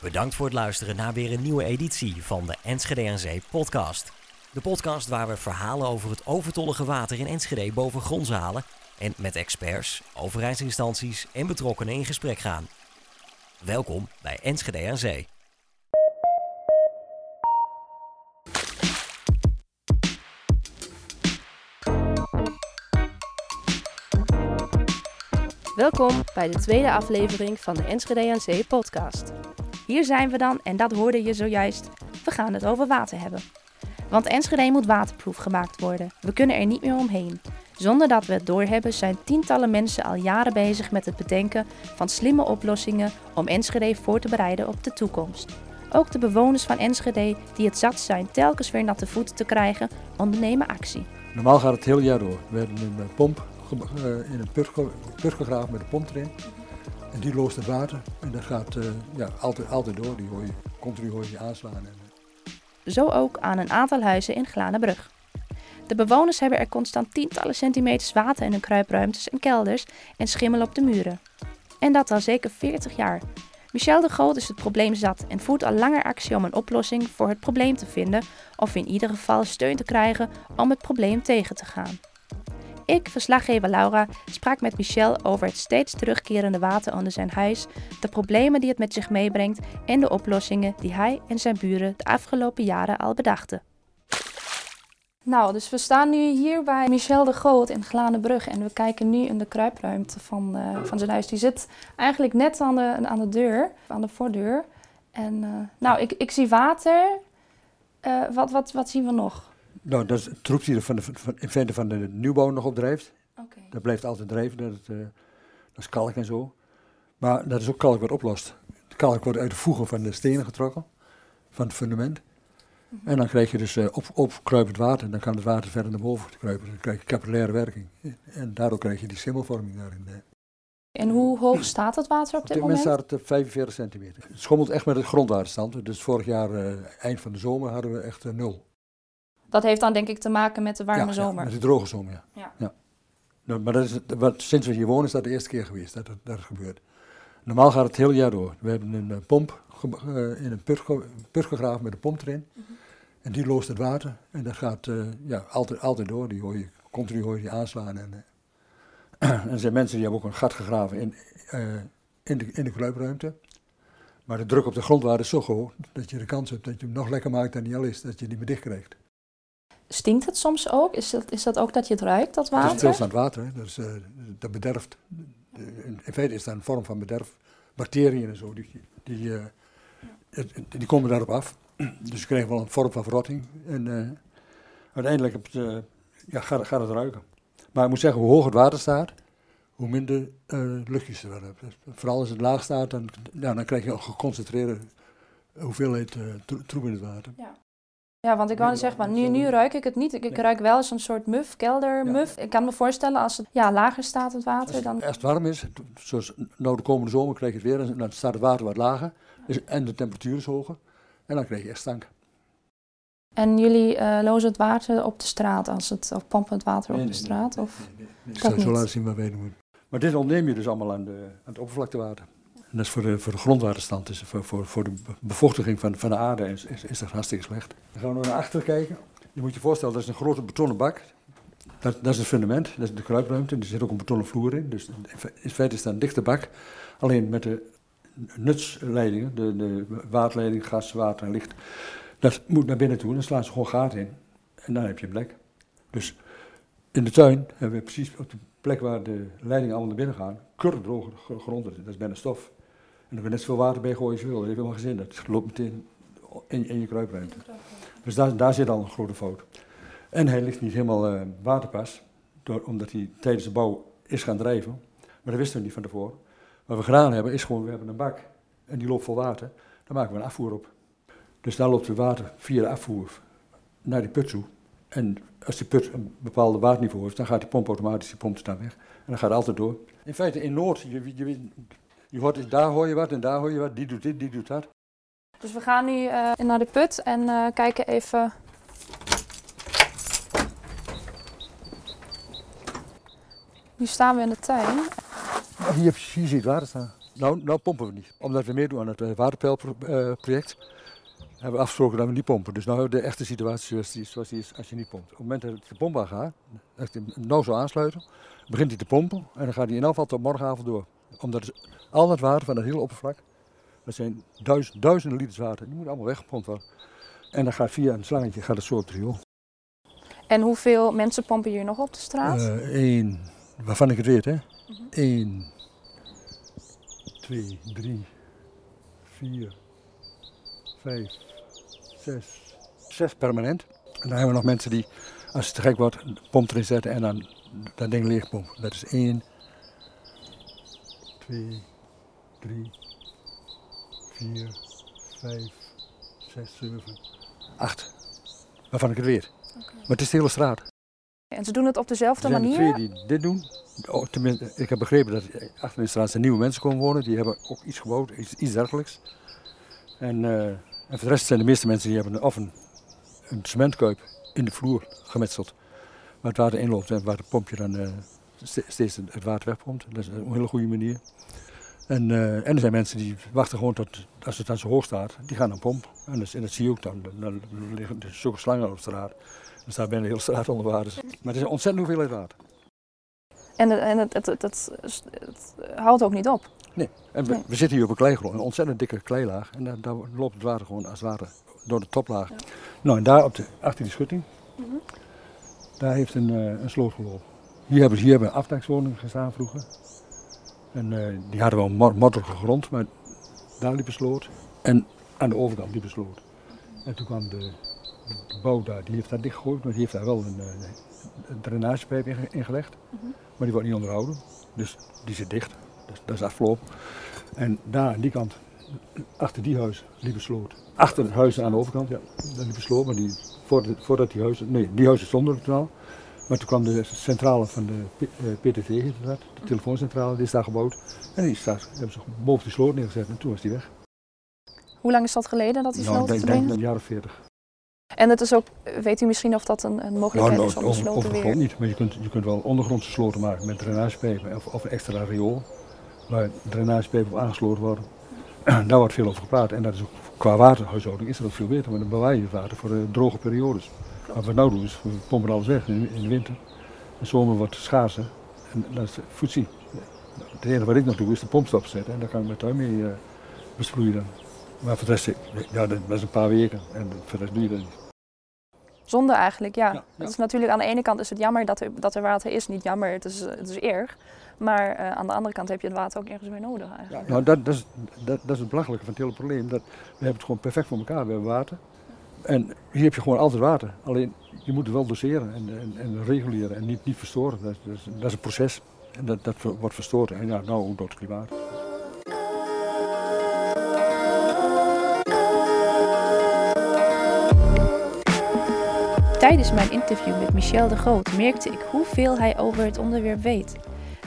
Bedankt voor het luisteren naar weer een nieuwe editie van de Enschede Zee podcast. De podcast waar we verhalen over het overtollige water in Enschede boven grond halen en met experts, overheidsinstanties en betrokkenen in gesprek gaan. Welkom bij Enschede aan Zee. Welkom bij de tweede aflevering van de Enschede aan Zee podcast. Hier zijn we dan en dat hoorde je zojuist. We gaan het over water hebben. Want Enschede moet waterproef gemaakt worden. We kunnen er niet meer omheen. Zonder dat we het doorhebben zijn tientallen mensen al jaren bezig met het bedenken van slimme oplossingen om Enschede voor te bereiden op de toekomst. Ook de bewoners van Enschede die het zat zijn telkens weer natte voeten te krijgen, ondernemen actie. Normaal gaat het heel jaar door. We hebben een pomp eh, in een put gegraven met een pomp erin. En die loost het water. En dat gaat eh, ja, altijd, altijd door. Die hoor je, continu hoor je die aanslaan. Eh, Zo ook aan een aantal huizen in Glanenbrug. De bewoners hebben er constant tientallen centimeters water in hun kruipruimtes en kelders en schimmel op de muren. En dat al zeker 40 jaar. Michel de Groot is het probleem zat en voert al langer actie om een oplossing voor het probleem te vinden of in ieder geval steun te krijgen om het probleem tegen te gaan. Ik, verslaggever Laura, sprak met Michel over het steeds terugkerende water onder zijn huis, de problemen die het met zich meebrengt en de oplossingen die hij en zijn buren de afgelopen jaren al bedachten. Nou, dus we staan nu hier bij Michel de Groot in Glanenbrug en we kijken nu in de kruipruimte van, eh, van zijn huis. Die zit eigenlijk net aan de, aan de deur, aan de voordeur. En eh, nou, ik, ik zie water. Eh, wat, wat, wat zien we nog? Nou, dat is het troep die er van de, van, in feite van de nieuwbouw nog op drijft. Dat blijft altijd drijven. Dat, eh, dat is kalk en zo. Maar dat is ook kalk wat oplost. De kalk wordt uit de voegen van de stenen getrokken. Van het fundament. En dan krijg je dus eh, op, opkruipend water. Dan kan het water verder naar boven kruipen. Dan krijg je capillaire werking. En daardoor krijg je die schimmelvorming daarin. eh. En hoe hoog staat het water op Op dit dit moment moment? staat het op 45 centimeter. Het schommelt echt met het grondwaterstand. Dus vorig jaar, eh, eind van de zomer, hadden we echt eh, nul. Dat heeft dan denk ik te maken met de warme ja, Ja, zomer. met de droge zomer, ja. Ja. Nou, maar dat is, wat, sinds we hier wonen is dat de eerste keer geweest dat dat het gebeurt. Normaal gaat het heel jaar door. We hebben een eh, pomp eh, in een put, ge- put gegraven met een pomp erin. Mhm. En die loost het water. En dat gaat eh, ja, altijd, altijd door. Die hoor je, continu hoor je die aanslaan. En, en er zijn mensen die hebben ook een gat gegraven in, in, de, in de kruipruimte. Maar de druk op de grondwater is zo hoog dat je de kans hebt dat je hem nog lekker maakt dan die al is. Dat je die meer dicht krijgt. Stinkt het soms ook? Is dat, is dat ook dat je het ruikt, dat Het is water? stilstaand water, hè. Dus, eh, dat bederft. In feite is dat een vorm van bederf. Bacteriën en zo, die, die, eh, het- het- die komen daarop af. Dus je krijgt wel een vorm van verrotting. En eh, uiteindelijk eh, ja, gaat, gaat het ruiken. Maar ik moet zeggen, hoe hoger het water staat, hoe minder luchtjes er wel hebt. Dus vooral als het laag staat, dan, ja, dan krijg je een geconcentreerde hoeveelheid tro- troep in het water. Ja, want ik wou zeggen, maar nu, nu ruik ik het niet. Ik, ik Nee. ruik wel zo'n soort muf, keldermuf. Ik kan me voorstellen als het ja, lager staat, het Als water, het dan... echt warm is, zoals nou de komende zomer krijg je het weer, en dan staat het water wat lager dus, en de temperatuur is hoger. En dan krijg je echt stank. En jullie eh, lozen het water op de straat, als het, of pompen het water op de straat? Of... Nee, nee, nee. Ik Dat zal zo laten zien wat wij doen. Maar dit ontneem je dus allemaal aan, de, aan het oppervlaktewater. En dat is voor de, voor de grondwaterstand, dus voor, voor, voor de bevochtiging van, van de aarde is, is, is dat hartstikke slecht. Dan gaan we naar achter kijken. Je moet je voorstellen, dat is een grote betonnen bak. Dat, dat is het fundament, dat is de kruipruimte. Er zit ook een betonnen vloer in. Dus in feite is dat een dichte bak. Alleen met de nutsleidingen, de, de waterleiding, gas, water en licht. Dat moet naar binnen toe, dan slaan ze gewoon gaten in. En dan heb je een plek. Dus in de tuin hebben we precies op de plek waar de leidingen allemaal naar binnen gaan, kurkdroge gr- grond. Dat is bijna stof. En er kan net zoveel water bij gooien als je wil. Dat heeft helemaal geen zin. Dat loopt meteen in, in je kruipruimte. Dus daar, daar zit al een grote fout. En hij ligt niet helemaal eh, waterpas, door, omdat hij tijdens de bouw is gaan drijven. Maar dat wisten we niet van tevoren. Wat we gedaan hebben, is gewoon, we hebben een bak en die loopt vol water. Daar maken we een afvoer op. Dus daar loopt het water via de afvoer naar die put toe. En als die put een bepaalde waterniveau heeft, dan gaat die pomp automatisch, die pompt staan weg. En dan gaat het altijd door. In feite in Noord, je, je, je hoort, daar hoor je wat en daar hoor je wat, die doet dit, die doet dat. Dus we gaan nu eh, naar de put en eh, kijken even... Nu staan we in de tuin. Hier, je het water staan. Nou, nou pompen we niet. Omdat we meedoen aan het uh, waterpeilproject. hebben we afgesproken dat we niet pompen. Dus nu de echte situatie zoals die, zoals die is als je niet pompt. Op het moment dat het de pomp gaat, dat je hem nou zo aansluiten, begint hij te pompen en dan gaat hij in geval tot morgenavond door. Omdat al dat water van het hele oppervlak, dat zijn duizend, duizenden liters water, die moet allemaal weggepompt worden. En dan gaat via een slangetje gaat het zo op het riool. En hoeveel mensen pompen hier nog op de straat? Eén, uh, waarvan ik het weet hè. Eén, twee, drie, vier, vijf, zes, zes permanent. En dan hebben we nog mensen die, als het te gek wordt, de pomp erin zetten en dan dat ding leegpompen. Dat is één, twee, drie, vier, vijf, zes, zeven, acht. Waarvan ik het weet. Okay. Maar het is de hele straat. En ze doen het op dezelfde er zijn manier? twee die dit doen. Oh, tenminste, ik heb begrepen dat achter in de straat zijn nieuwe mensen komen wonen. Die hebben ook iets gebouwd, iets, iets dergelijks. En, uh, en voor de rest zijn de meeste mensen die hebben of een, een cementkuip in de vloer gemetseld. Waar het water inloopt en waar het pompje dan uh, steeds het water wegpompt. Dat is een hele goede manier. En, uh, en er zijn mensen die wachten gewoon tot, als het dan zo hoog staat, die gaan dan pompen. En dat, en dat zie je ook dan. Dan liggen er zulke slangen op straat. Dan staat bijna de hele straat onder water. Maar het is een ontzettend hoeveelheid water. En, en het, het, het, het, houdt ook niet op? Nee, en we, we, zitten hier op een kleigrond, een ontzettend dikke kleilaag. En daar, daar, loopt het water gewoon als ware door de toplaag. Ja. Nou, en daar op de, achter die schutting, mm -hmm. daar heeft een, uh, een sloot gelopen. Hier hebben, hier hebben afdakswoningen gestaan vroeger. En uh, die hadden wel een modderige grond, maar daar liep een sloot. En aan de overkant liep een sloot. En toen kwam de, de bouw daar, die heeft daar dichtgegooid, maar die heeft daar wel een, een drainagepijp ingelegd. Mm -hmm. Maar die wordt niet onderhouden, dus die zit dicht. Dus dat is afgelopen. En daar aan die kant, achter die huis, liep een sloot. Achter het huis aan de overkant, ja, daar liep een sloot. Maar die, voordat, voordat die huizen, nee, die huizen stonden er toen al. Maar toen kwam de centrale van de PTT, de telefooncentrale, die is daar gebouwd. En die staat, hebben ze boven die sloot neergezet en toen was die weg. Hoe lang is dat geleden dat die sloot nou, ik denk, een jaar of veertig. En het is ook, weet u misschien of dat een, een mogelijkheid nou, is om de sloten weer... niet, maar je kunt, je kunt wel ondergrondse sloten maken met drainagepijpen of, of een extra riool. Waar drainagepijpen op aangesloten worden. Daar wordt veel over gepraat en dat is ook, qua waterhuishouding is dat veel beter. Maar dan bewaar je het water voor de droge periodes. Wat we nu doen is, we pompen alles weg in, in de winter. De zomer wordt schaarser en dat is voetzie. Het enige wat ik nog doe is de pomp stopzetten en daar kan ik mijn tuin mee uh, besproeien dan. Maar voor de rest, ja, dat is een paar weken en voor de rest doe je dat niet. Zonde eigenlijk, ja. ja, ja. is natuurlijk aan de ene kant is het jammer dat er, dat er water is. Niet jammer, het is, het is erg. Maar uh, aan de andere kant heb je het water ook ergens weer nodig eigenlijk. Ja, nou, dat, dat, is, dat, dat is het belachelijke van het hele probleem. Dat, we hebben het gewoon perfect voor elkaar. We hebben water. En hier heb je gewoon altijd water. Alleen je moet het wel doseren en, en, en reguleren en niet, niet verstoren. Dat, dat, is, een proces. En dat, dat wordt verstoord. En ja, nou ook door het klimaat. Tijdens mijn interview met Michel de Groot merkte ik hoeveel hij over het onderwerp weet.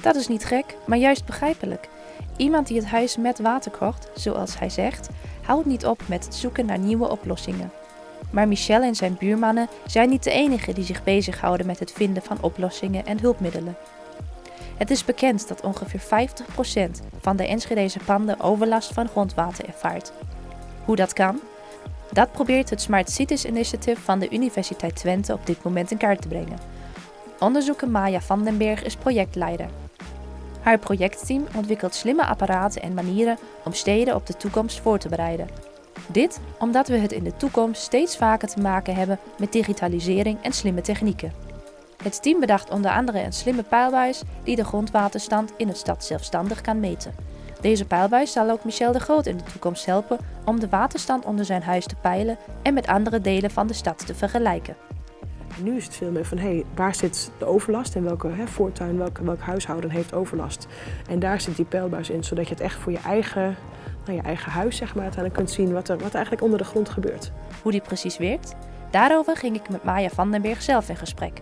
Dat is niet gek, maar juist begrijpelijk. Iemand die het huis met water kocht, zoals hij zegt, houdt niet op met het zoeken naar nieuwe oplossingen. Maar Michel en zijn buurmannen zijn niet de enigen die zich bezighouden met het vinden van oplossingen en hulpmiddelen. Het is bekend dat ongeveer 50% van de Enschedeze panden overlast van grondwater ervaart. Hoe dat kan? Dat probeert het Smart Cities Initiative van de Universiteit Twente op dit moment in kaart te brengen. Onderzoeker Maya van den Berg is projectleider. Haar projectteam ontwikkelt slimme apparaten en manieren om steden op de toekomst voor te bereiden. Dit omdat we het in de toekomst steeds vaker te maken hebben met digitalisering en slimme technieken. Het team bedacht onder andere een slimme pijlbuis die de grondwaterstand in het stad zelfstandig kan meten. Deze pijlbuis zal ook Michel de Groot in de toekomst helpen om de waterstand onder zijn huis te peilen en met andere delen van de stad te vergelijken. Nu is het veel meer van hey, waar zit de overlast en welke hè, voortuin, welk, welk huishouden heeft overlast. En daar zit die pijlbuis in, zodat je het echt voor je eigen, nou, je eigen huis zeg maar, uiteindelijk kunt zien wat er, wat er eigenlijk onder de grond gebeurt. Hoe die precies werkt? Daarover ging ik met Maya van den Berg zelf in gesprek.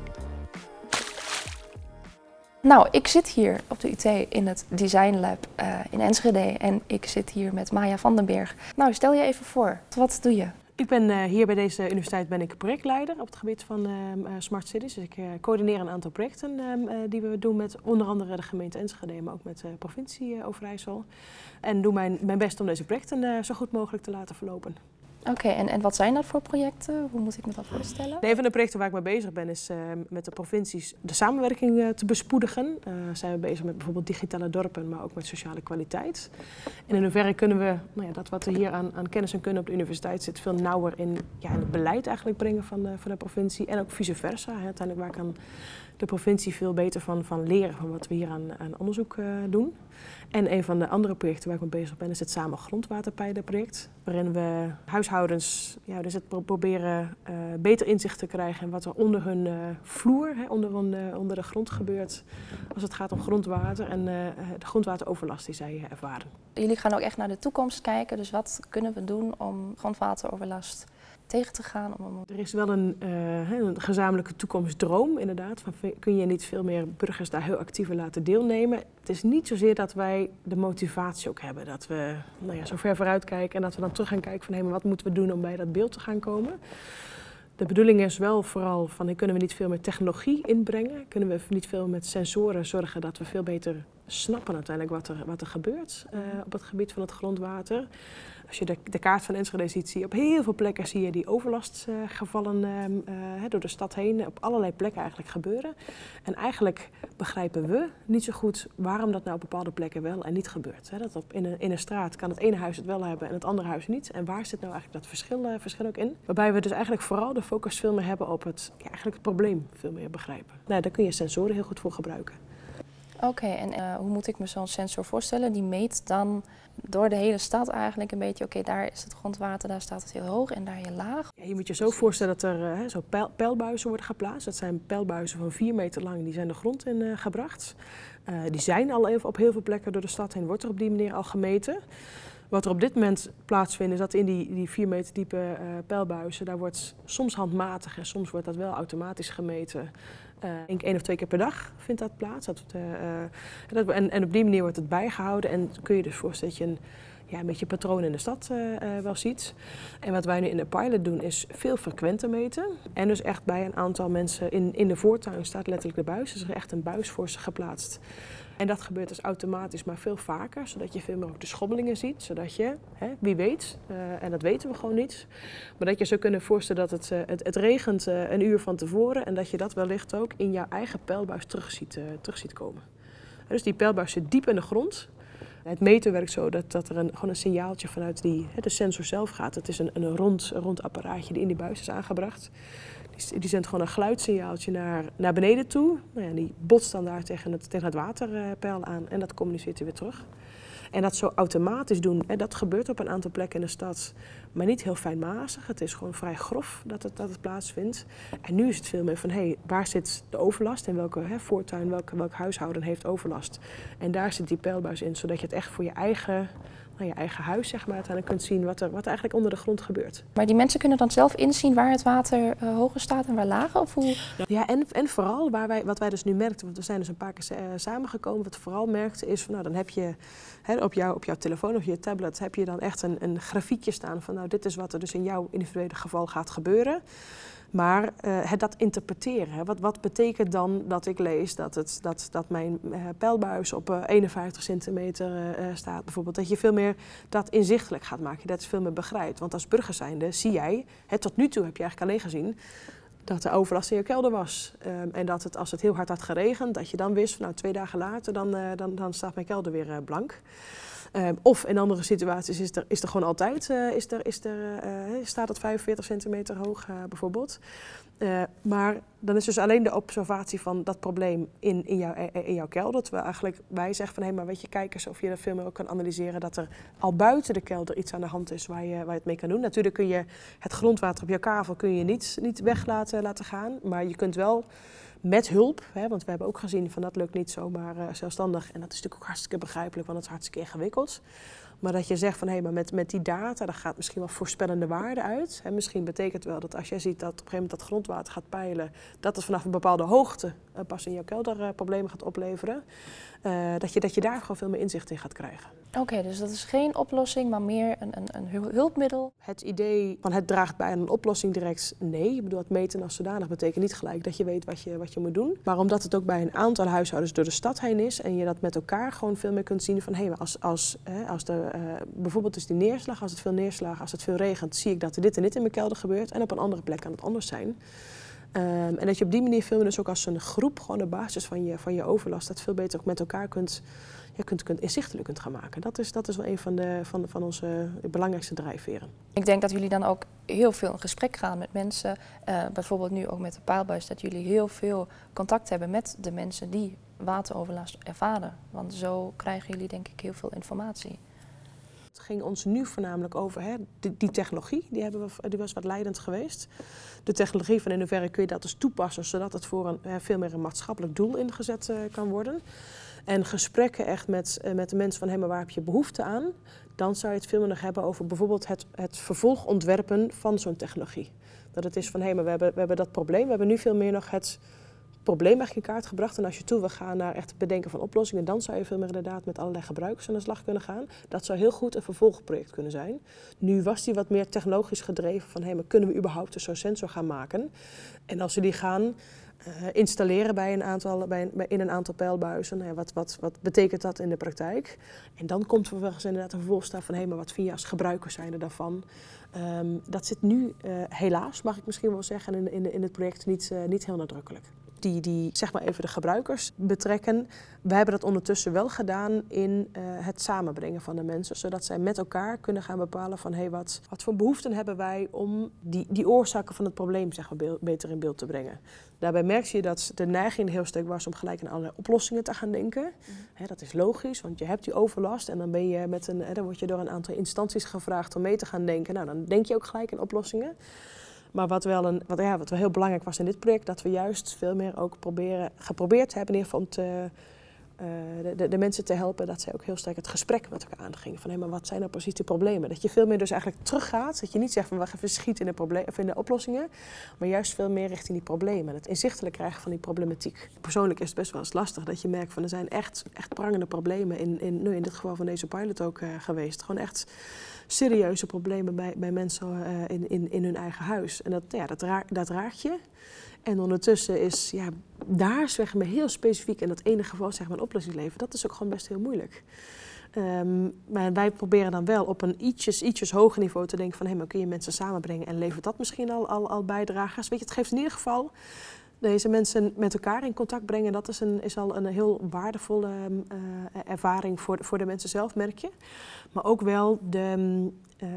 Nou, ik zit hier op de UT in het Design Lab uh, in Enschede en ik zit hier met Maya van den Berg. Nou, stel je even voor, wat doe je? Ik ben uh, hier bij deze universiteit ben ik projectleider op het gebied van uh, smart cities. Dus ik uh, coördineer een aantal projecten ehm, die we doen met onder andere de gemeente Enschede, maar ook met de provincie Overijssel. En doe mijn, mijn best om deze projecten zo goed mogelijk te laten verlopen. Oké, en, en wat zijn dat voor projecten? Hoe moet ik me dat voorstellen? een van de projecten waar ik mee bezig ben is uh, met de provincies de samenwerking uh, te bespoedigen. Uh, zijn we bezig met bijvoorbeeld digitale dorpen, maar ook met sociale kwaliteit. En in hoeverre kunnen we nou ja, dat wat er hier aan, aan, kennis en kunnen op de universiteit zit, veel nauwer in, ja, in het beleid eigenlijk brengen van de, van de provincie. En ook vice versa. Hè. Uiteindelijk waar kan de provincie veel beter van, van leren van wat we hier aan, aan onderzoek doen. En een van de andere projecten waar ik mee bezig ben is het Samen Grondwaterpeilen project. Waarin we huishoudens ja, dus het proberen uh, beter inzicht te krijgen in wat er onder hun uh, vloer, hè, onder, hun, onder de grond gebeurt. Als het gaat om grondwater en de grondwateroverlast die zij ervaren. Jullie gaan ook echt naar de toekomst kijken. Dus wat kunnen we doen om grondwateroverlast tegen te gaan? Om... Er is wel een, uh, een, gezamenlijke toekomstdroom, inderdaad. Van, kun je niet veel meer burgers daar heel actief laten deelnemen? Het is niet zozeer dat wij de motivatie ook hebben. Dat we nou ja, zo ver vooruit kijken en dat we dan terug gaan kijken van... hé, maar wat moeten we doen om bij dat beeld te gaan komen? De bedoeling is wel vooral van kunnen we niet veel meer technologie inbrengen? Kunnen we niet veel met sensoren zorgen dat we veel beter snappen uiteindelijk wat er, wat er gebeurt uh, op het gebied van het grondwater? Als je de, de, kaart van Enschede ziet, zie je op heel veel plekken zie je die overlastgevallen uh, door de stad heen op allerlei plekken eigenlijk gebeuren. En eigenlijk begrijpen we niet zo goed waarom dat nou op bepaalde plekken wel en niet gebeurt. Hè. Dat op, in, een, in een straat kan het ene huis het wel hebben en het andere huis niet. En waar zit nou eigenlijk dat verschil, uh, verschil ook in? Waarbij we dus eigenlijk vooral de focus veel meer hebben op het, ja, eigenlijk het probleem veel meer begrijpen. Nou, daar kun je sensoren heel goed voor gebruiken. Oké, en uh, hoe moet ik me zo'n sensor voorstellen? Die meet dan door de hele stad eigenlijk een beetje, oké, daar is het grondwater, daar staat het heel hoog en daar heel laag. Je moet je zo voorstellen dat er uh, zo pijl, pijlbuizen worden geplaatst. Dat zijn pijlbuizen van vier meter lang, die zijn de grond in uh, gebracht. die zijn al op heel veel plekken door de stad heen, wordt er op die manier al gemeten. Wat er op dit moment plaatsvindt, is dat in die, die vier meter diepe uh, pijlbuizen, daar wordt soms handmatig en soms wordt dat wel automatisch gemeten. Uh, één of twee keer per dag vindt dat plaats. Uh, dat, en, en, op die manier wordt het bijgehouden. En kun je dus voorstellen dat je een, ja, een beetje patroon in de stad wel ziet. En wat wij nu in de pilot doen is veel frequenter meten. En dus echt bij een aantal mensen in, in de voortuin staat letterlijk de buis. Dus er is echt een buis voor ze geplaatst. En dat gebeurt dus automatisch, maar veel vaker, zodat je veel meer de schommelingen ziet. Zodat je, hè, wie weet, uh, en dat weten we gewoon niet, maar dat je zou kunnen voorstellen dat het, het, het, regent een uur van tevoren en dat je dat wellicht ook in jouw eigen pijlbuis terug ziet, terug ziet komen. Dus die pijlbuis zit diep in de grond. Het meten werkt zo dat, dat er een, gewoon een signaaltje vanuit die, hè, de sensor zelf gaat. Het is een, een, rond, rond apparaatje die in die buis is aangebracht. Die, die zendt gewoon een geluidssignaaltje naar, naar beneden toe. Nou ja, die botst dan daar tegen het, tegen het waterpeil aan en dat communiceert hij weer terug. En dat zo automatisch doen, hè, dat gebeurt op een aantal plekken in de stad, maar niet heel fijnmazig. Het is gewoon vrij grof dat het, dat het plaatsvindt. En nu is het veel meer van, hé, hey, waar zit de overlast en welke hè, voortuin, welke, welk huishouden heeft overlast? En daar zit die pijlbuis in, zodat je het echt voor je eigen naar je eigen huis, zeg maar, uiteindelijk kunt zien wat er, wat er eigenlijk onder de grond gebeurt. Maar die mensen kunnen dan zelf inzien waar het water uh, hoger staat en waar lager? Of hoe? Ja, en, en vooral waar wij, wat wij dus nu merkten, want we zijn dus een paar keer uh, samengekomen, wat we vooral merkten is van, nou, dan heb je hè, op, jou, op jouw telefoon of je tablet heb je dan echt een, een grafiekje staan van, nou, dit is wat er dus in jouw individuele geval gaat gebeuren. Maar uh, het dat interpreteren. Wat, wat betekent dan dat ik lees dat, het, dat, dat mijn uh, pijlbuis op uh, 51 centimeter staat bijvoorbeeld. Dat je veel meer dat inzichtelijk gaat maken. Dat je veel meer begrijpt. Want als burger zijnde zie jij, hè, tot nu toe heb je eigenlijk alleen gezien dat de overlast in je kelder was. Um, en dat het, als het heel hard had geregend, dat je dan wist, van, nou twee dagen later, dan, dan, dan staat mijn kelder weer blank. Um, of in andere situaties is er, is er gewoon altijd, uh, is er, is er, uh, staat het 45 centimeter hoog bijvoorbeeld. maar dan is dus alleen de observatie van dat probleem in, in, jouw, in jouw kelder. Dat we eigenlijk, wij zeggen van hé, maar weet je, kijk eens of je er veel meer ook kan analyseren dat er al buiten de kelder iets aan de hand is waar je, waar je het mee kan doen. Natuurlijk kun je het grondwater op jouw kavel kun je niet, niet weg laten, laten gaan, maar je kunt wel met hulp. Hè, want we hebben ook gezien van dat lukt niet zomaar uh, zelfstandig. En dat is natuurlijk ook hartstikke begrijpelijk, want het is hartstikke ingewikkeld. Maar dat je zegt van hé, hey, maar met, met die data, daar gaat misschien wel voorspellende waarde uit. En misschien betekent wel dat als jij ziet dat op een gegeven moment dat grondwater gaat peilen, dat het vanaf een bepaalde hoogte uh, pas in jouw kelder uh, problemen gaat opleveren. Uh, dat, je, dat je daar gewoon veel meer inzicht in gaat krijgen. Oké, dus dat is geen oplossing, maar meer een, een, een hulpmiddel. Het idee van het draagt bij aan een oplossing direct, nee. Ik bedoel, het meten als zodanig betekent niet gelijk dat je weet wat je, wat je moet doen. Maar omdat het ook bij een aantal huishoudens door de stad heen is en je dat met elkaar gewoon veel meer kunt zien van hé, hey, als, als, hè, als er uh, bijvoorbeeld is die neerslag, als het veel neerslag, als het veel regent, zie ik dat er dit en dit in mijn kelder gebeurt en op een andere plek kan het anders zijn. Um, en dat je op die manier veel dus ook als een groep gewoon op basis van je, van je overlast dat veel beter ook met elkaar kunt ja, kunt, kunt, inzichtelijk kunt gaan maken. Dat is, dat is wel een van, de, van, van onze belangrijkste drijfveren. Ik denk dat jullie dan ook heel veel in gesprek gaan met mensen. Uh, bijvoorbeeld nu ook met de paalbuis, dat jullie heel veel contact hebben met de mensen die wateroverlast ervaren. Want zo krijgen jullie denk ik heel veel informatie. Ging ons nu voornamelijk over hè, die, technologie, die, hebben we, die was wat leidend geweest. De technologie van in hoeverre kun je dat dus toepassen, zodat het voor een, veel meer een maatschappelijk doel ingezet uh, kan worden. En gesprekken echt met, uh, met de mensen van, hé, maar waar heb je behoefte aan? Dan zou je het veel meer nog hebben over bijvoorbeeld het, het vervolgontwerpen van zo'n technologie. Dat het is van, hé, maar we hebben, we hebben dat probleem. We hebben nu veel meer nog het probleem eigenlijk in kaart gebracht. En als je toe wil gaan naar echt bedenken van oplossingen, dan zou je veel meer inderdaad met allerlei gebruikers aan de slag kunnen gaan. Dat zou heel goed een vervolgproject kunnen zijn. Nu was die wat meer technologisch gedreven van hé, maar kunnen we überhaupt een zo'n sensor gaan maken? En als we die gaan uh, installeren bij een aantal, bij, in een aantal pijlbuizen, wat, wat, wat betekent dat in de praktijk? En dan komt vervolgens inderdaad een vervolgstap van hé, maar wat vind je als gebruiker zijn er daarvan? Um, dat zit nu uh, helaas, mag ik misschien wel zeggen, in, in, in het project niet, uh, niet heel nadrukkelijk die, die zeg maar even de gebruikers betrekken. We hebben dat ondertussen wel gedaan in uh, het samenbrengen van de mensen, zodat zij met elkaar kunnen gaan bepalen van hey, wat, wat voor behoeften hebben wij om die, die oorzaken van het probleem zeg maar, beter in beeld te brengen. Daarbij merk je dat de neiging heel sterk was om gelijk aan allerlei oplossingen te gaan denken. Mm. dat is logisch, want je hebt die overlast en dan, ben je met een, dan word je door een aantal instanties gevraagd om mee te gaan denken. Nou, dan denk je ook gelijk aan oplossingen. Maar wat wel, een, wat, ja, wat wel heel belangrijk was in dit project, dat we juist veel meer ook proberen, geprobeerd hebben in ieder geval te, uh, de, de, mensen te helpen, dat zij ook heel sterk het gesprek met elkaar aangingen. Van hé, maar wat zijn nou precies de problemen? Dat je veel meer dus eigenlijk teruggaat. Dat je niet zegt van wacht even schiet in de, probleem, of in de oplossingen. Maar juist veel meer richting die problemen. Het inzichtelijk krijgen van die problematiek. Persoonlijk is het best wel eens lastig dat je merkt van er zijn echt, echt prangende problemen in, in, nu in dit geval van deze pilot ook uh, geweest. Gewoon echt serieuze problemen bij, bij mensen uh, in, in, in hun eigen huis. En dat, ja, dat, raak, je. En ondertussen is ja, daar zeg maar heel specifiek in dat ene geval zeg maar, een oplossing leveren, dat is ook gewoon best heel moeilijk. Um, maar wij proberen dan wel op een ietsjes, ietsjes hoger niveau te denken van hé, maar kun je mensen samenbrengen en levert dat misschien al, al, bijdragers? Weet je, het geeft in ieder geval deze mensen met elkaar in contact brengen, dat is, een, is al een heel waardevolle uh, ervaring voor, voor de mensen zelf, merk je. Maar ook wel de, uh,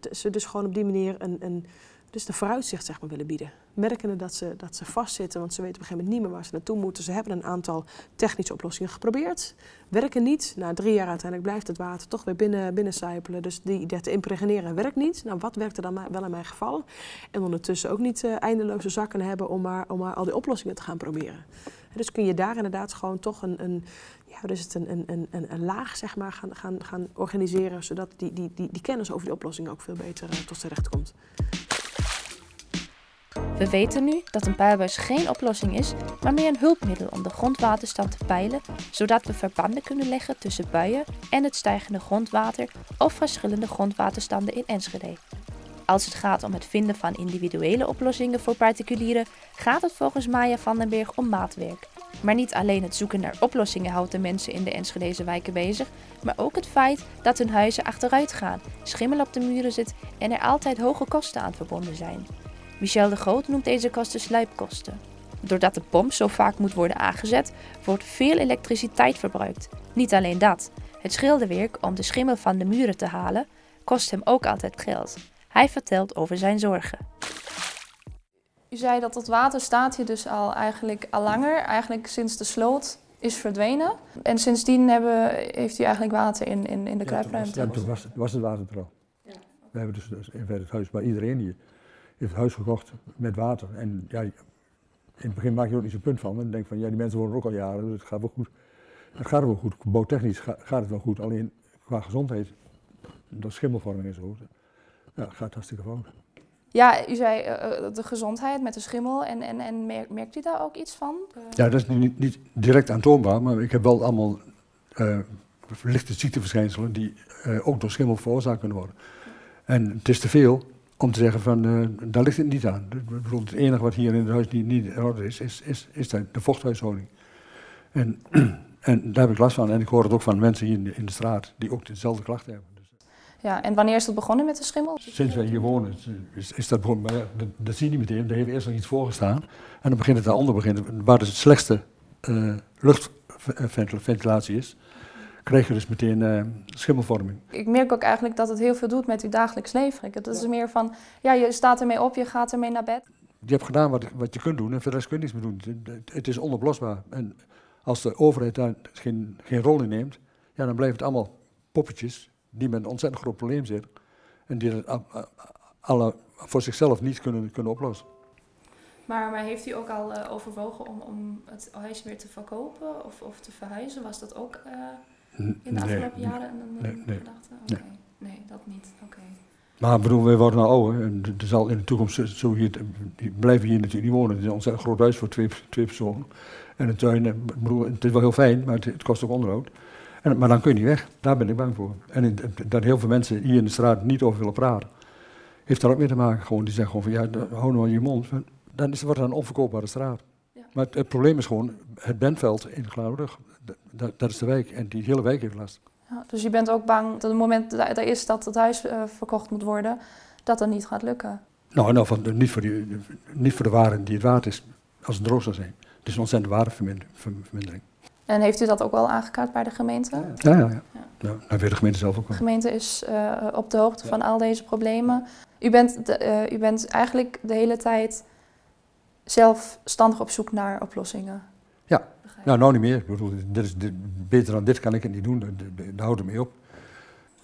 de, ze dus gewoon op die manier een, een dus de vooruitzicht zeg maar, willen bieden. Merkende dat ze, dat ze vastzitten, want ze weten op een gegeven moment niet meer waar ze naartoe moeten. Ze hebben een aantal technische oplossingen geprobeerd. Werken niet. Na drie jaar uiteindelijk blijft het water toch weer binnen, binnen sijpelen. Dus die, dat impregneren werkt niet. Nou, wat werkte dan wel in mijn geval? En ondertussen ook niet uh, eindeloze zakken hebben om maar, om maar al die oplossingen te gaan proberen. Dus kun je daar inderdaad gewoon toch een, een ja, dus het een, een, een, een laag zeg maar, gaan, gaan, gaan organiseren, zodat die, die, die, die kennis over die oplossing ook veel beter uh, tot zijn recht komt. We weten nu dat een puilbuis geen oplossing is, maar meer een hulpmiddel om de grondwaterstand te peilen, zodat we verbanden kunnen leggen tussen buien en het stijgende grondwater of verschillende grondwaterstanden in Enschede. Als het gaat om het vinden van individuele oplossingen voor particulieren, gaat het volgens Maya van den Berg om maatwerk. Maar niet alleen het zoeken naar oplossingen houdt de mensen in de Enschedeze wijken bezig, maar ook het feit dat hun huizen achteruit gaan, schimmel op de muren zit en er altijd hoge kosten aan verbonden zijn. Michel de Groot noemt deze kosten sluipkosten. Doordat de pomp zo vaak moet worden aangezet, wordt veel elektriciteit verbruikt. Niet alleen dat, het schilderwerk om de schimmel van de muren te halen kost hem ook altijd geld. Hij vertelt over zijn zorgen. U zei dat het water staat hier dus al eigenlijk al langer, eigenlijk sinds de sloot is verdwenen. En sindsdien hebben, heeft u eigenlijk water in, in, in de kruipruimte. Ja, toen was, was, het water er al. Ja. We hebben dus, dus in het huis bij iedereen hier heeft het huis gekocht met water. En ja, in het begin maak je er ook niet zo'n punt van. En denk van, ja, die mensen wonen er ook al jaren, dus het gaat wel goed. Het gaat wel goed. Bouwtechnisch gaat het wel goed. Alleen qua gezondheid, dat schimmelvorming en zo, ja, het gaat hartstikke fout. Ja, u zei uh, de gezondheid met de schimmel. En, en, en merkt u daar ook iets van? Ja, dat is niet, niet direct aantoonbaar, maar ik heb wel allemaal uh, lichte ziekteverschijnselen die eh, ook door schimmel veroorzaakt kunnen worden. En het is te veel om te zeggen van, eh, daar ligt het niet aan. Ik bedoel, het enige wat hier in het huis niet, niet in orde is, is, is, is de, vochthuishouding. En, en daar heb ik last van. En ik hoor het ook van mensen hier in de, in de straat die ook dezelfde klachten hebben. Dus Ja, en wanneer is dat begonnen met de schimmel? sinds wij hier wonen is, is dat begonnen. Maar ja, dat, dat zie je niet meteen. Er heeft eerst nog iets voorgestaan. En dan begint het daaronder beginnen. Waar de slechtste eh, luchtventilatie is, krijg je dus meteen eh, schimmelvorming. Ik merk ook eigenlijk dat het heel veel doet met uw dagelijks leven. Het is meer van, ja, je staat ermee op, je gaat ermee naar bed. Je hebt gedaan wat, wat je kunt doen en voor de rest kun je niks meer doen. Het, is onoplosbaar. En als de overheid daar geen, geen rol in neemt, ja, dan blijven het allemaal poppetjes die met een ontzettend groot probleem zitten. En die het a- alle voor zichzelf niet kunnen, kunnen oplossen. Maar, maar heeft u ook al eh, overwogen om, om het huis weer te verkopen of, of te verhuizen? Was dat ook eh, in de afgelopen jaren een, nee, nee, gedachte? nee. Nee, dat niet. Oké. Maar ik bedoel, wij worden nou ouder en er zal in de toekomst zo- zo hier, die blijven hier natuurlijk niet wonen. Het is een ontzettend groot huis voor twee, twee personen. En een tuin, en ik bedoel, het is wel heel fijn, maar het, het kost ook onderhoud. En, maar dan kun je niet weg, daar ben ik bang voor. En in- dat heel veel mensen hier in de straat niet over willen praten, heeft daar ook mee te maken. Gewoon, die zeggen gewoon van, ja, hou nou je mond. Dan is, wordt het een onverkoopbare straat. Ja. Maar het, het probleem is gewoon, het Bentveld in Gladenbrug, dat, dat, is de wijk. En die hele wijk heeft last. Ja, dus je bent ook bang dat het moment dat er is dat het huis eh, verkocht moet worden, dat dat niet gaat lukken. Nou, nou van, niet, voor die, niet voor de waarde die het waard is, als het droog zou zijn. Het is een ontzettende waardevermindering. En heeft u dat ook wel aangekaart bij de gemeente? Ja, ja, ja. Ja. Nou, dat weet de gemeente zelf ook De wel. gemeente is eh, op de hoogte van al deze problemen. U bent, de- eh, u bent eigenlijk de hele tijd zelfstandig op zoek naar oplossingen. Ja. Nou, nou niet meer. Ik bedoel, dit is, dit, beter dan dit kan ik het niet doen. Daar, houdt het mee op.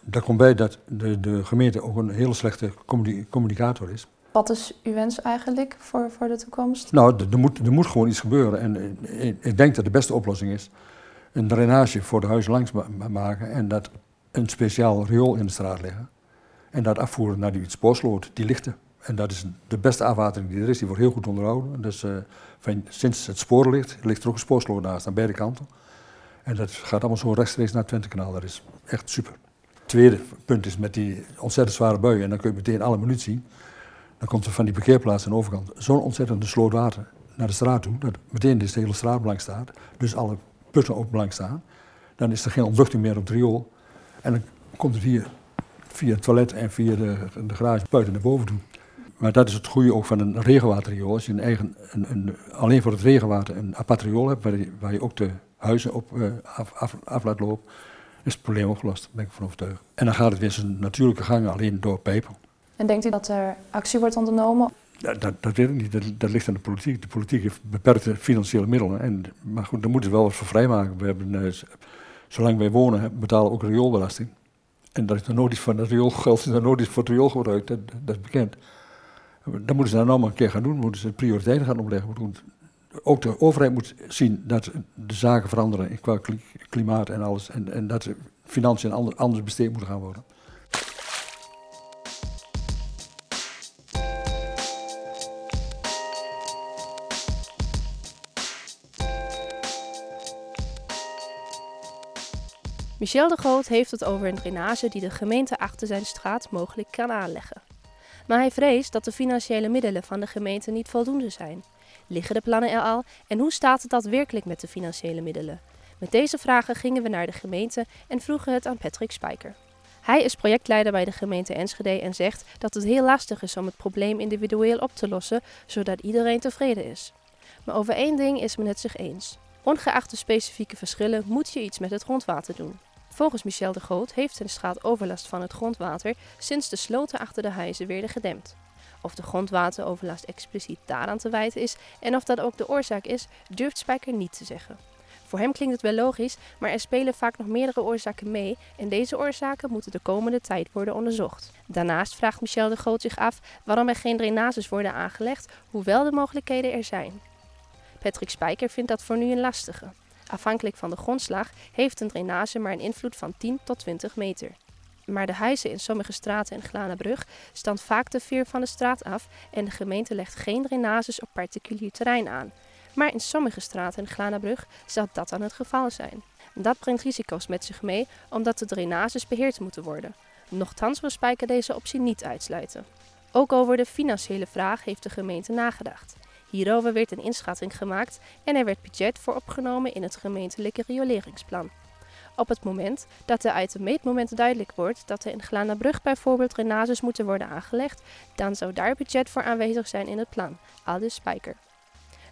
Daar komt bij dat de, de gemeente ook een hele slechte communi- communicator is. Wat is uw wens eigenlijk voor, voor de toekomst? Nou, er, moet, er moet gewoon iets gebeuren. En ik, denk dat de beste oplossing is een drainage voor de huizen langs ma- ma- maken en dat een speciaal riool in de straat leggen. En dat afvoeren naar die spoorsloot, die lichten. En dat is de beste afwatering die er is. Die wordt heel goed onderhouden. Dus eh, sinds het spoor ligt, ligt er ook een spoorsloot naast aan beide kanten. En dat gaat allemaal zo rechtstreeks naar het Twentekanaal. Dat is echt super. Het tweede punt is met die ontzettend zware buien. En dan kun je meteen alle minuut zien. Dan komt er van die parkeerplaats aan de overkant zo'n ontzettende sloot water naar de straat toe. Dat meteen dus de hele straat blank staat. Dus alle putten ook blank staan. Dan is er geen ontluchting meer op het riool. En dan komt het hier via het toilet en via de, de garage buiten naar boven toe. Maar dat is het goede ook van een regenwaterriool. Als je een eigen, een, een, alleen voor het regenwater een apart riool hebt, waar je, waar je ook de huizen op eh, af, af, af laat lopen, is het probleem opgelost. Daar ben ik van overtuigd. En dan gaat het weer zijn natuurlijke gang alleen door pijpen. En denkt u dat er actie wordt ondernomen? Dat, dat, dat weet ik niet. Dat, dat ligt aan de politiek. De politiek heeft beperkte financiële middelen. En, maar goed, daar moeten ze wel wat voor vrijmaken. We hebben, eh, zolang wij wonen, betalen we ook rioolbelasting. En dat is er nooit iets van het rioolgeld, is er nooit iets voor het riool gebruikt. Dat, dat is bekend. Dat moeten ze dan allemaal een keer gaan doen. Moeten ze prioriteiten gaan opleggen. Ook de overheid moet zien dat de zaken veranderen qua kli- klimaat en alles. En, en dat de financiën ander- anders besteed moeten gaan worden. Michel de Groot heeft het over een drainage die de gemeente achter zijn straat mogelijk kan aanleggen. Maar hij vreest dat de financiële middelen van de gemeente niet voldoende zijn. Liggen de plannen er al en hoe staat het daadwerkelijk met de financiële middelen? Met deze vragen gingen we naar de gemeente en vroegen het aan Patrick Spijker. Hij is projectleider bij de gemeente Enschede en zegt dat het heel lastig is om het probleem individueel op te lossen, zodat iedereen tevreden is. Maar over één ding is men het zich eens. Ongeacht de specifieke verschillen moet je iets met het grondwater doen. Volgens Michel de Groot heeft de straat overlast van het grondwater sinds de sloten achter de huizen werden gedempt. Of de grondwateroverlast expliciet daaraan te wijten is en of dat ook de oorzaak is, durft Spijker niet te zeggen. Voor hem klinkt het wel logisch, maar er spelen vaak nog meerdere oorzaken mee en deze oorzaken moeten de komende tijd worden onderzocht. Daarnaast vraagt Michel de Groot zich af waarom er geen drainages worden aangelegd, hoewel de mogelijkheden er zijn. Patrick Spijker vindt dat voor nu een lastige. Afhankelijk van de grondslag heeft een drainage maar een invloed van 10 tot 20 meter. Maar de huizen in sommige straten in Glanenbrug staan vaak te ver van de straat af en de gemeente legt geen drainages op particulier terrein aan. Maar in sommige straten in Glanenbrug zou dat dan het geval zijn. Dat brengt risico's met zich mee omdat de drainages beheerd moeten worden. Nochtans wil Spijker deze optie niet uitsluiten. Ook over de financiële vraag heeft de gemeente nagedacht. Hierover werd een inschatting gemaakt en er werd budget voor opgenomen in het gemeentelijke rioleringsplan. Op het moment dat er uit de meetmomenten duidelijk wordt dat er in Glanenbrug bijvoorbeeld drainages moeten worden aangelegd, dan zou daar budget voor aanwezig zijn in het plan, aldus Spijker.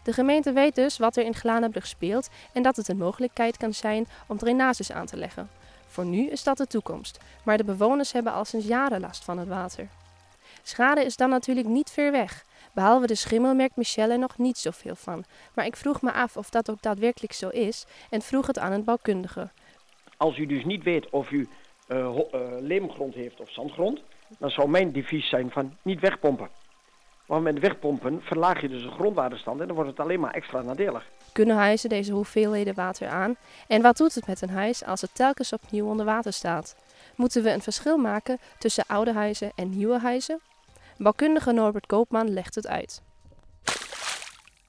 De gemeente weet dus wat er in Glanenbrug speelt en dat het een mogelijkheid kan zijn om drainages aan te leggen. Voor nu is dat de toekomst, maar de bewoners hebben al sinds jaren last van het water. Schade is dan natuurlijk niet ver weg. Behalve de schimmel merkt Michelle er nog niet zoveel van. Maar ik vroeg me af of dat ook daadwerkelijk zo is en vroeg het aan een bouwkundige. Als u dus niet weet of u uh, leemgrond heeft of zandgrond, dan zou mijn devies zijn van niet wegpompen. Want met wegpompen verlaag je dus de grondwaterstand en dan wordt het alleen maar extra nadelig. Kunnen huizen deze hoeveelheden water aan? En wat doet het met een huis als het telkens opnieuw onder water staat? Moeten we een verschil maken tussen oude huizen en nieuwe huizen? Bouwkundige Norbert Koopman legt het uit.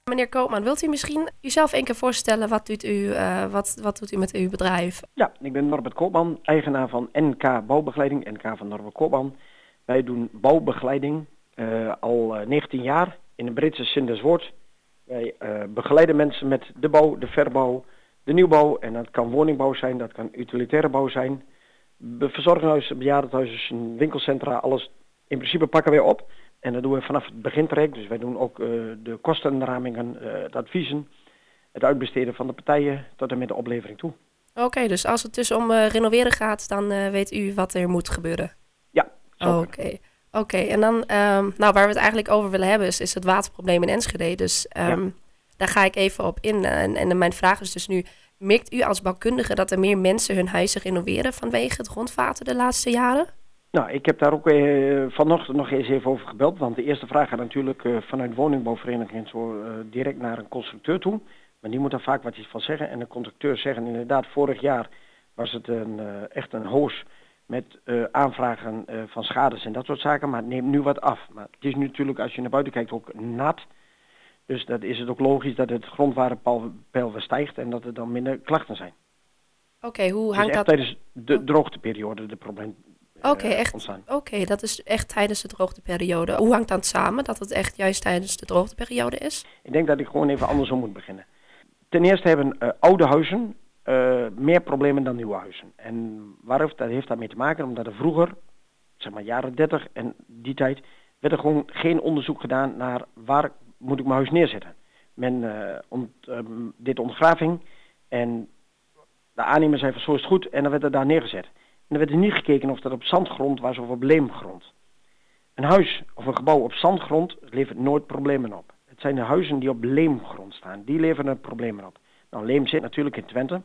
Meneer Koopman, wilt u misschien uzelf een keer voorstellen? Wat doet u, uh, wat, wat doet u met uw bedrijf? Ja, ik ben Norbert Koopman, eigenaar van NK Bouwbegeleiding, NK van Norbert Koopman. Wij doen bouwbegeleiding uh, al 19 eh, jaar in de Britse zin des woord. Wij uh, begeleiden mensen met de bouw, de verbouw, de nieuwbouw. En dat kan woningbouw zijn, dat kan utilitaire bouw zijn. Verzorgingshuizen, bejaardenhuizen, winkelcentra, alles in principe pakken wij op. En dat doen we vanaf het begintraject. Dus wij doen ook uh, de kostenramingen, uh, de adviezen, het uitbesteden van de partijen tot en met de oplevering toe. Oké, dus als het dus om uh, renoveren gaat, dan weet u wat er moet gebeuren? Ja. Oké. Oké, en dan, um, nou, waar we het eigenlijk over willen hebben, is, is het waterprobleem in Enschede. Dus um, ja. daar ga ik even op in. En, en mijn vraag is dus nu, merkt u als bouwkundige dat er meer mensen hun huizen renoveren vanwege het grondwater de laatste jaren? Nou, ik heb daar ook uh, vanochtend nog eens even over gebeld. Want de eerste vraag gaat natuurlijk uh, vanuit woningbouwvereniging zo uh, direct naar een constructeur toe. Maar die moet daar vaak wat iets van zeggen. En de constructeur zeggen inderdaad, vorig jaar was het een, echt een hoos met aanvragen van schades en dat soort zaken. Maar het neemt nu wat af. Maar het is nu natuurlijk, als je naar buiten kijkt, ook nat. Dus dat is het ook logisch dat het grondwaterpeil weer stijgt en dat er dan minder klachten zijn. Oké, okay, hoe hangt dus dat... tijdens de droogteperiode de probleem Oké, okay, echt. Oké, okay, dat is echt tijdens de droogteperiode. Hoe hangt dat samen dat het echt juist tijdens de droogteperiode is? Ik denk dat ik gewoon even andersom moet beginnen. Ten eerste hebben uh, oude huizen uh, meer problemen dan nieuwe huizen. En waar heeft dat heeft daarmee te maken? Omdat er vroeger, zeg maar jaren 30 en die tijd, werd er gewoon geen onderzoek gedaan naar waar moet ik mijn huis neerzetten. Men uh, ont, um, deed ondergraving en de aannemer zei van zo is het goed en dan werd er daar neergezet. En er werd er niet gekeken of dat op zandgrond was of op leemgrond. Een huis of een gebouw op zandgrond levert nooit problemen op. Het zijn de huizen die op leemgrond staan, die leveren problemen op. Nou, leem zit natuurlijk in Twente.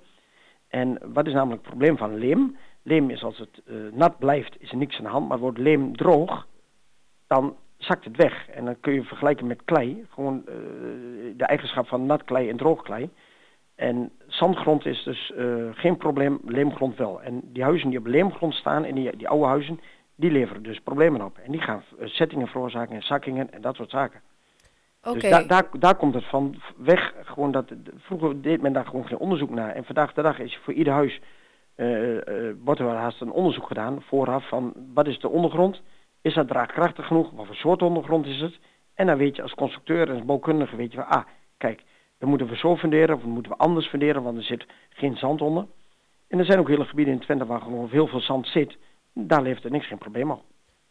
En wat is namelijk het probleem van leem? Leem is als het uh, nat blijft, is er niks aan de hand. Maar wordt leem droog, dan zakt het weg. En dan kun je vergelijken met klei. Gewoon uh, de eigenschap van nat klei en droog klei. En zandgrond is dus uh, geen probleem, leemgrond wel. En die huizen die op leemgrond staan, en die, die oude huizen, die leveren dus problemen op. En die gaan zettingen veroorzaken en zakkingen en dat soort zaken. Okay. Dus da daar, daar komt het van weg. Gewoon dat, vroeger deed men daar gewoon geen onderzoek naar. En vandaag de dag is voor ieder huis, uh, uh, wordt er haast een onderzoek gedaan vooraf van wat is de ondergrond? Is dat draagkrachtig genoeg? Wat voor soort ondergrond is het? En dan weet je als constructeur en als bouwkundige, weet je van, ah, kijk, dan moeten we zo funderen of moeten we anders funderen, want er zit geen zand onder. En er zijn ook hele gebieden in Twente waar gewoon heel veel zand zit. Daar levert er niks geen probleem op.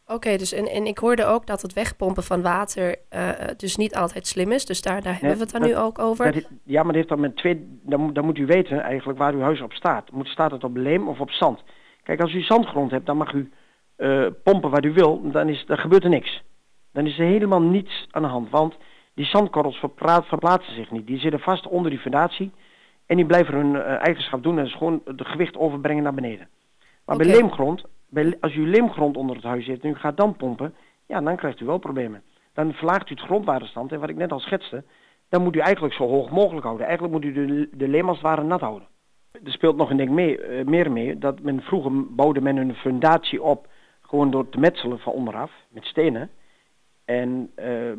Oké, okay, dus en, en ik hoorde ook dat het wegpompen van water uh, dus niet altijd slim is. Dus daar, daar hebben nee, we het dan dat, nu ook over. Dat, ja, maar dat heeft dan met twee. Dan, dan moet u weten eigenlijk waar uw huis op staat. Moet, staat het op leem of op zand? Kijk, als u zandgrond hebt, dan mag u uh, pompen wat u wil. Dan, is, dan gebeurt er niks. Dan is er helemaal niets aan de hand. Want die zandkorrels verplaatsen zich niet. Die zitten vast onder die fundatie. En die blijven hun uh, eigenschap doen. En is gewoon het gewicht overbrengen naar beneden. Maar okay. bij leemgrond, bij, als u leemgrond onder het huis zit en u gaat dan pompen, ja, dan krijgt u wel problemen. Dan verlaagt u het grondwaterstand. En wat ik net al schetste, dan moet u eigenlijk zo hoog mogelijk houden. Eigenlijk moet u de, de leem als het ware nat houden. Er speelt nog een ding mee, uh, meer mee, dat men vroeger bouwde men een fundatie op, gewoon door te metselen van onderaf, met stenen. En uh,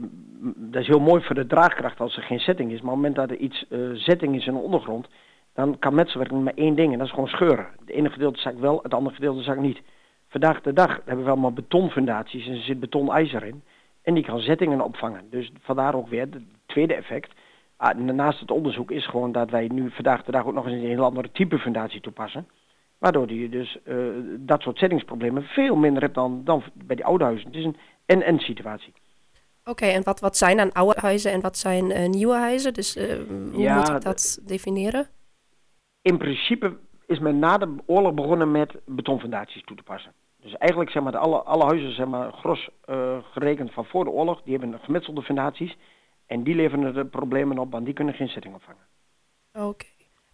dat is heel mooi voor de draagkracht als er geen setting is. Maar op het moment dat er iets zetting is in de ondergrond, dan kan metselwerking maar één ding en dat is gewoon scheuren. Het ene gedeelte zakt wel, het andere gedeelte zakt niet. Vandaag de dag hebben we allemaal betonfundaties en er zit betoniejzer in. En die kan zettingen opvangen. Dus vandaar ook weer het tweede effect. Ah, naast het onderzoek is gewoon dat wij nu vandaag de dag ook nog eens een heel andere type fundatie toepassen. Waardoor je dus uh, dat soort zettingsproblemen veel minder hebt dan, dan bij die oude huizen. Is een en-en situatie. Oké, en wat, wat zijn dan oude huizen en wat zijn uh, nieuwe huizen? Dus uh, hoe ja, moet ik dat definiëren? In principe is men na de oorlog begonnen met betonfundaties toe te passen. Dus eigenlijk zeg maar, de alle, alle huizen zeg maar, gros uh, gerekend van voor de oorlog, die hebben gemetselde fundaties. En die leveren de problemen op, want die kunnen geen zetting opvangen. Oké.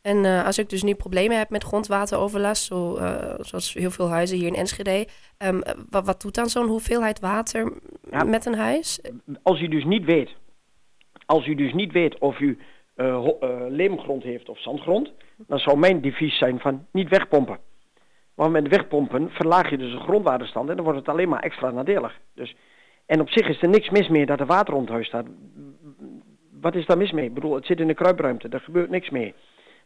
En uh, als ik dus nu problemen heb met grondwateroverlast, zo, uh, zoals heel veel huizen hier in Enschede, um, wat, wat, doet dan zo'n hoeveelheid water ja, met een huis? Als u dus niet weet, als u dus niet weet of u uh, leemgrond heeft of zandgrond, dan zou mijn devies zijn van niet wegpompen. Want met wegpompen verlaag je dus de grondwaterstand en dan wordt het alleen maar extra nadelig. Dus, en op zich is er niks mis meer dat er water rond huis staat. Wat is daar mis mee? Ik bedoel, het zit in de kruipruimte, er gebeurt niks mee.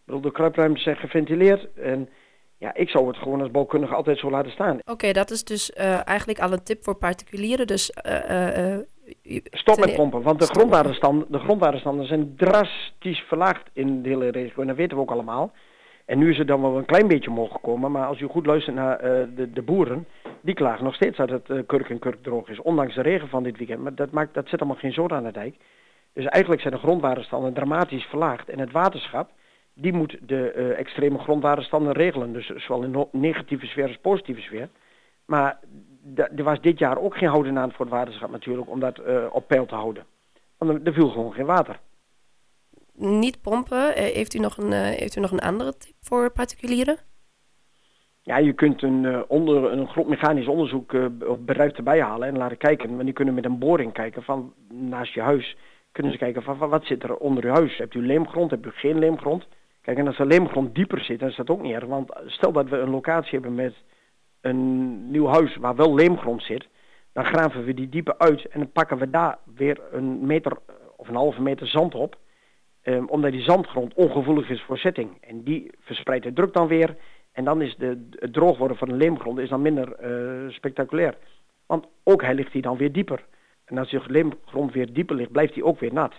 Bedoel, de kruipruimtes zijn geventileerd en ja, ik zou het gewoon als bouwkundige altijd zo laten staan. Oké, dat is dus uh, eigenlijk al een tip voor particulieren. Dus, uh, uh, Stop met pompen, want de grondwaterstanden, de grondwaterstanden zijn drastisch verlaagd in de hele regio. En dat weten we ook allemaal. En nu is het dan wel een klein beetje mogen komen, maar als u goed luistert naar de, de, boeren, die klagen nog steeds dat het kurk en kurk droog is, ondanks de regen van dit weekend. Maar dat, maakt, dat zit allemaal geen zoden aan de dijk. Dus eigenlijk zijn de grondwaterstanden dramatisch verlaagd. En het waterschap, die moet de uh, extreme grondwaterstanden regelen. Dus zowel in negatieve sfeer als positieve sfeer. Maar er was dit jaar ook geen houden aan voor het waterschap natuurlijk om dat uh, op peil te houden. Want er viel gewoon geen water. Niet pompen. Eh, heeft u nog een, heeft u nog een andere tip voor particulieren? Ja, je kunt een, onder, een grondmechanisch onderzoek op bedrijf erbij halen en laten kijken. Want die kunnen met een boring kijken van naast je huis. Kunnen ze kijken van wat zit er onder uw huis. Hebt u leemgrond, hebt u geen leemgrond? Kijk, en als de leemgrond dieper zit, dan is dat ook niet erg. Want stel dat we een locatie hebben met een nieuw huis waar wel leemgrond zit, dan graven we die dieper uit en dan pakken we daar weer een meter of een halve meter zand op. Um, omdat die zandgrond ongevoelig is voor zetting. En die verspreidt de druk dan weer. En dan is de, het droog worden van de leemgrond is dan minder uh, spectaculair. Want ook hij ligt hij dan weer dieper. En als je leemgrond weer dieper ligt, blijft hij ook weer nat.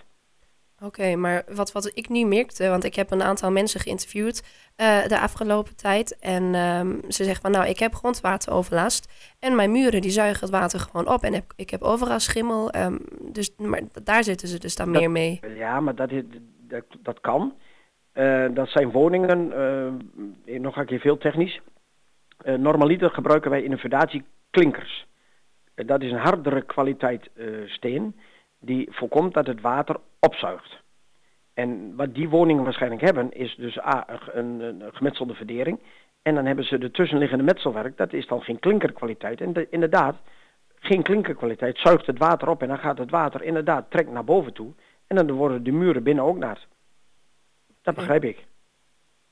Oké, maar wat, wat ik nu merkte, want ik heb een aantal mensen geïnterviewd uh, de afgelopen tijd. En um, ze zeggen van nou, ik heb grondwateroverlast. En mijn muren die zuigen het water gewoon op. En heb, ik heb overal schimmel. Um, dus, maar daar zitten ze dus dan meer mee. Ja, maar dat, dat, dat kan. Uh, dat zijn woningen, uh, nog een keer veel technisch. normaliter gebruiken wij in een fundatie klinkers. dat is een hardere kwaliteit steen die voorkomt dat het water opzuigt. En wat die woningen waarschijnlijk hebben, is dus A, een, een gemetselde verdering. En dan hebben ze de tussenliggende metselwerk, dat is dan geen klinkerkwaliteit. En de, inderdaad, geen klinkerkwaliteit zuigt het water op en dan gaat het water inderdaad trekt naar boven toe. En dan worden de muren binnen ook nat. Dat begrijp ik.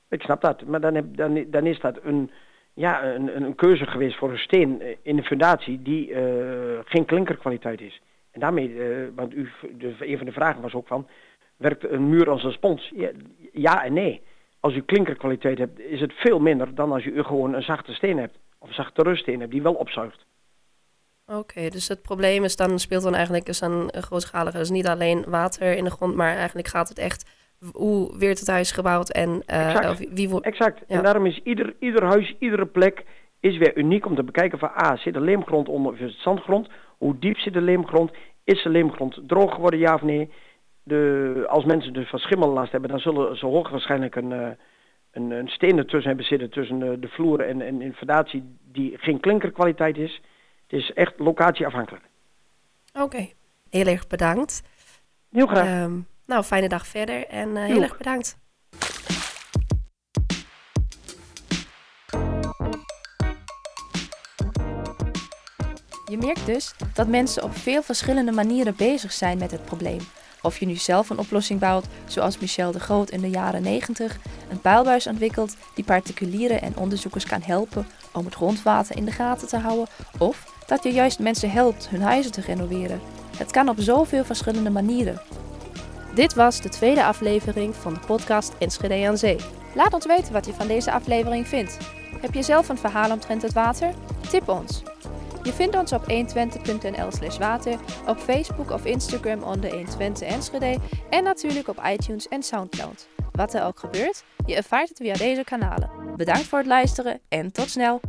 Ik snap dat. Maar dan, heb, dan, dan is dat een, ja, een, een keuze geweest voor een steen in de fundatie die uh, geen klinkerkwaliteit is. En daarmee, uh, want u, de, een van de vragen was ook van, werkt een muur als een spons? Ja, ja, en nee. Als u klinkerkwaliteit hebt, is het veel minder dan als u gewoon een zachte steen hebt. Of een zachte ruststeen hebt, die wel opzuigt. Oké, dus het probleem is dan, speelt dan eigenlijk is dan grootschalig. Dus niet alleen water in de grond, maar eigenlijk gaat het echt hoe werd het huis gebouwd en uh, exact. wie wordt. Exact. Ja. En daarom is ieder, ieder huis, iedere plek is weer uniek om te bekijken van A, zit er leemgrond onder of is het zandgrond? Hoe diep zit de leemgrond? Is de leemgrond droog geworden, ja of nee? De, als mensen dus van schimmellast hebben, dan zullen ze hoogwaarschijnlijk een, uh, een, een steen ertussen hebben zitten tussen de, de vloer en, en infundatie die geen klinkerkwaliteit is. Het is echt locatieafhankelijk. Oké, heel erg bedankt. Heel graag. Um, nou, fijne dag verder en uh, heel erg bedankt. Je merkt dus dat mensen op veel verschillende manieren bezig zijn met het probleem. Of je nu zelf een oplossing bouwt, zoals Michel de Groot in de jaren 90, een pijlbuis ontwikkelt die particulieren en onderzoekers kan helpen om het grondwater in de gaten te houden, of dat je juist mensen helpt hun huizen te renoveren. Het kan op zoveel verschillende manieren. Dit was de tweede aflevering van de podcast Enschede aan Zee. Laat ons weten wat je van deze aflevering vindt. Heb je zelf een verhaal omtrent het water? Tip ons. Je vindt ons op 120.nl slash water, op Facebook of Instagram onder 120 Enschede en natuurlijk op iTunes en Soundcloud. Wat er ook gebeurt, je ervaart het via deze kanalen. Bedankt voor het luisteren en tot snel!